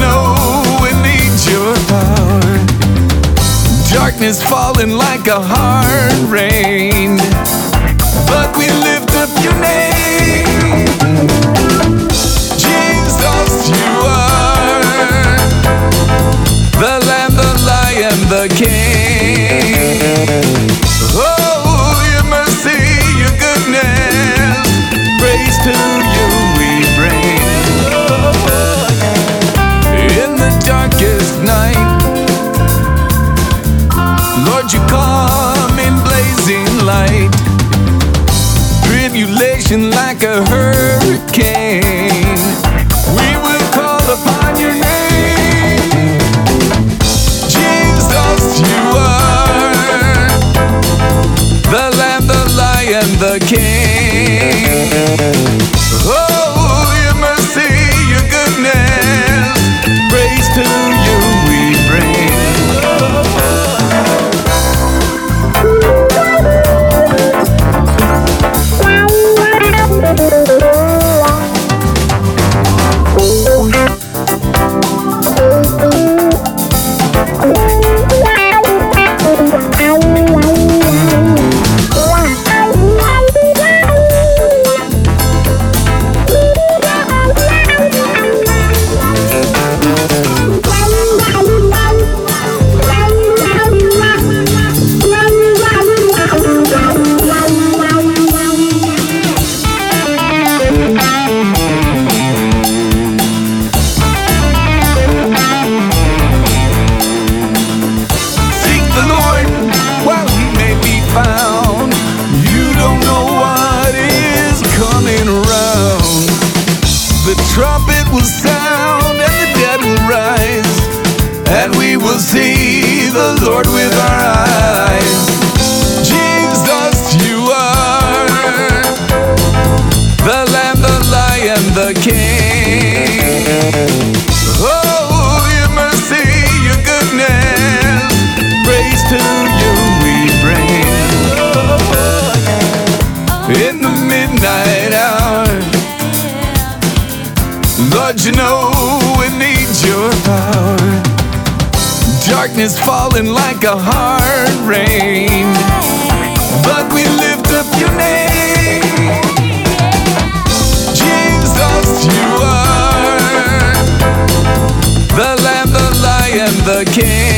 know it needs your power. Darkness falling like a hard rain, but we lift up your name. Jesus, you are the Lamb, the Lion, the King. Oh, your mercy, your goodness, praise to. Come in blazing light. Tribulation like a hurricane. Midnight hour, Lord, you know we need your power. Darkness falling like a hard rain, but we lift up your name. Jesus, you are the Lamb, the Lion, the King.